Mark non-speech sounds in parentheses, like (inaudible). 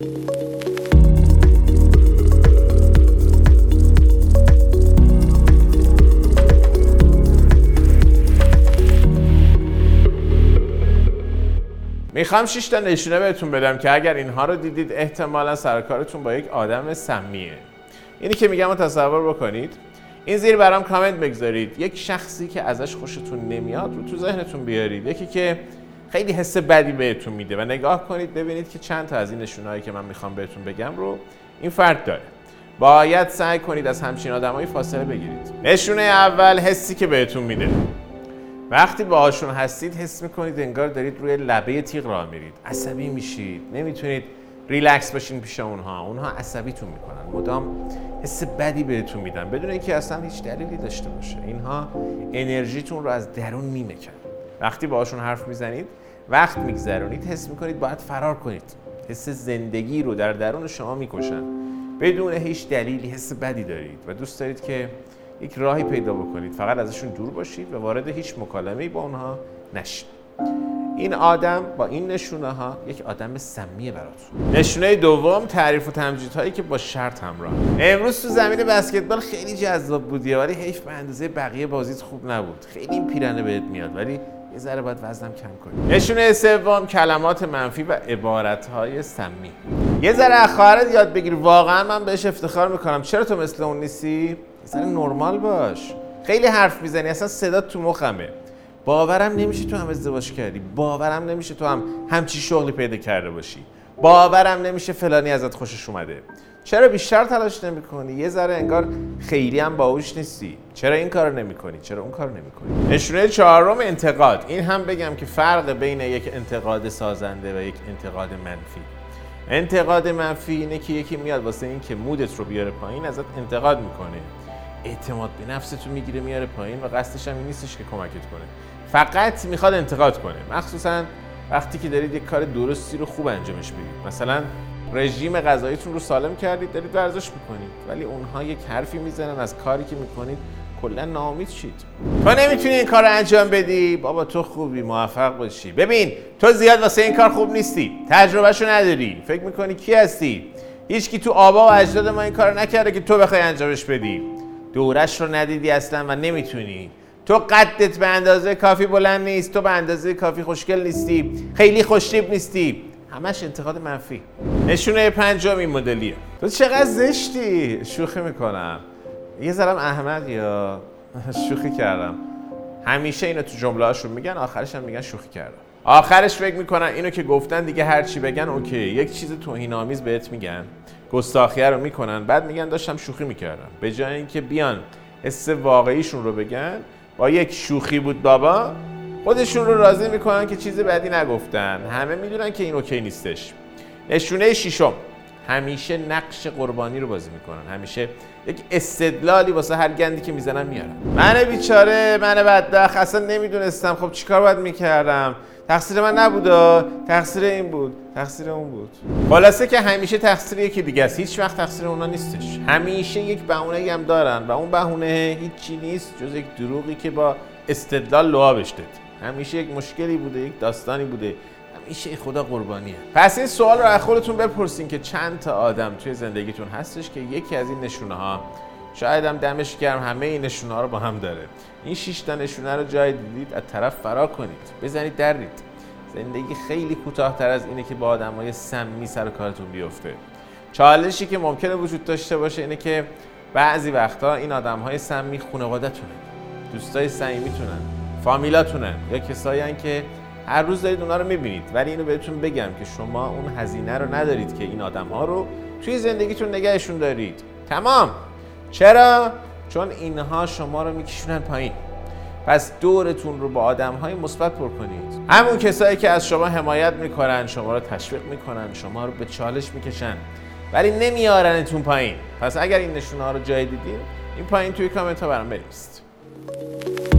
می‌خوام 6 تا نشونه بهتون بدم که اگر اینها رو دیدید احتمالا سرکارتون با یک آدم سمیه. اینی که میگم رو تصور بکنید این زیر برام کامنت بگذارید. یک شخصی که ازش خوشتون نمیاد رو تو ذهنتون بیارید. یکی که خیلی حس بدی بهتون میده و نگاه کنید ببینید که چند تا از این نشونهایی که من می‌خوام بهتون بگم رو این فرد داره. باید سعی کنید از همچین آدمایی فاصله بگیرید. نشونه اول حسی که بهتون میده. وقتی باهاشون هستید حس می‌کنید انگار دارید روی لبه تیغ راه میرید. عصبی میشید. نمی‌تونید ریلکس باشین پیش اونها. اونها عصبیتون می‌کنن. مدام حس بدی بهتون میدن. بدون اینکه اصلا هیچ دلیلی داشته باشه. اینها انرژیتون رو از درون میمکن. وقتی باهاشون حرف می‌زنید وقت میگذرونید حس می‌کنید باید فرار کنید. حس زندگی رو در درون شما می‌کشن. بدون هیچ دلیلی حس بدی دارید و دوست دارید که یک راهی پیدا بکنید. فقط ازشون دور باشید و وارد هیچ مکالمه‌ای با اونها نشید. این آدم با این نشونه ها یک آدم سمیه براتون. نشونه دوم تعریف و تمجیدهایی که با شرط همراه. امروز تو زمین بسکتبال خیلی جذاب بودی ولی حیف به اندازه بقیه بازیت خوب نبود. خیلی این پیرنه بهت میاد ولی یه ذره باید وزنم کم کنی. نشونه سوم کلمات منفی و عبارتهای سمی. یه ذره از یاد بگیر. واقعا من بهش افتخار می‌کنم. چرا تو مثل اون نیستی؟ مثلا نرمال باش. خیلی حرف می‌زنی اصلا صدا تو مخمه. باورم نمیشه تو هم ازدواج کردی. باورم نمیشه تو هم همچی شغلی پیدا کرده باشی. باورم نمیشه فلانی ازت خوشش اومده. چرا بیشتر تلاش نمی‌کنی؟ یه ذره انگار خیلی هم باهوش نیستی. چرا این کارو نمی‌کنی؟ چرا اون کارو نمی‌کنی؟ نشونه چهارم انتقاد. این هم بگم که فرق بین یک انتقاد سازنده و یک انتقاد منفی. انتقاد منفی اینه که یکی میاد واسه این که مودت رو بیاره پایین ازت انتقاد می‌کنه. اعتماد به نفستون می‌گیره میاره پایین و قصدش هم نیستش که کمکت کنه. فقط می‌خواد انتقاد کنه. مخصوصا وقتی که دارید یک کار درستی رو خوب انجامش بدید مثلا رژیم غذاییتون رو سالم کردید دارید ورزش می‌کنید ولی اونها یک حرفی می‌زنن از کاری که می‌کنید کلا ناامید شید. تو نمی‌تونی این کار رو انجام بدی؟ بابا تو خوبی موفق باشی. ببین تو زیاد واسه این کار خوب نیستی. تجربهشو نداری. فکر می‌کنی کی هستی؟ هیچکی تو آبا و اجداد ما این کار نکرده که تو بخوای انجامش بدی. دورش رو ندیدی اصلا و نمی‌تونی. تو قدت به اندازه کافی بلند نیست تو به اندازه کافی خوشگل نیستی خیلی خوشتیب نیستی. همش انتقاد منفی. نشونه پنجم این مدلیه. تو چقدر زشتی؟ شوخی می‌کنم. یه ذرم احمد یا؟ (laughs) شوخی کردم. همیشه اینو تو جمله هاشون میگن آخرش هم میگن شوخی کردم. آخرش فکر می‌کنن اینو که گفتن دیگه هر چی بگن اوکی. یک چیز توهین آمیز بهت میگن. گستاخیه رو می‌کنن. بعد میگن داشتم شوخی می‌کردم. به جای اینکه بیان حس واقعیشون رو بگن با یک شوخی بود بابا خودشون رو راضی می‌کنن که چیز بدی نگفتن. همه می‌دونن که این اوکی نیستش. نشونه شیشم همیشه نقش قربانی رو بازی می‌کنن. همیشه یک استدلالی واسه هر گندی که می‌زنن میارن. من بیچاره من بدبخت اصلا نمی‌دونستم. خب چیکار باید می‌کردم؟ تقصیر من نبودا تقصیر این بود تقصیر اون بود. خلاصه که همیشه تقصیر یکی دیگه است. هیچ وقت تقصیر اونا نیستش. همیشه یک بهونه هم دارن و اون بهونه هیچی نیست جز یک دروغی که با استدلال لعابش داد. همیشه یک مشکلی بوده یک داستانی بوده. همیشه خدا قربانیه. پس این سوال رو از خودتون بپرسین که چند تا آدم توی زندگیتون هستش که یکی از این نشونه ها شاید هم دمش گرم همه این نشونه رو با هم داره. این 6 تا نشونه رو جای دیدید از طرف فرار کنید. بزنید درید. زندگی خیلی کوتاهتر از اینه که با آدمای سمی سر کارتون بیفته. چالشی که ممکنه وجود داشته باشه اینه که بعضی وقتا این آدم های سمی خانواده‌تونه دوستای صمیمیتونن. فامیلاتونن. یا کسایی که هر روز دارید اونا رو می‌بینید. ولی اینو بهتون بگم که شما اون هزینه رو ندارید که این آدم ها رو توی زندگیتون نگهشون دارید. تمام! چرا؟ چون اینها شما رو میکشونن پایین. پس دورتون رو با آدم های مثبت پر کنید همون کسایی که از شما حمایت می‌کنن شما رو تشویق می‌کنن شما رو به چالش می‌کشن ولی نمیارنتون پایین. پس اگر این نشونه ها رو جای دیدین این پایین توی کامنت ها برام بنویسید.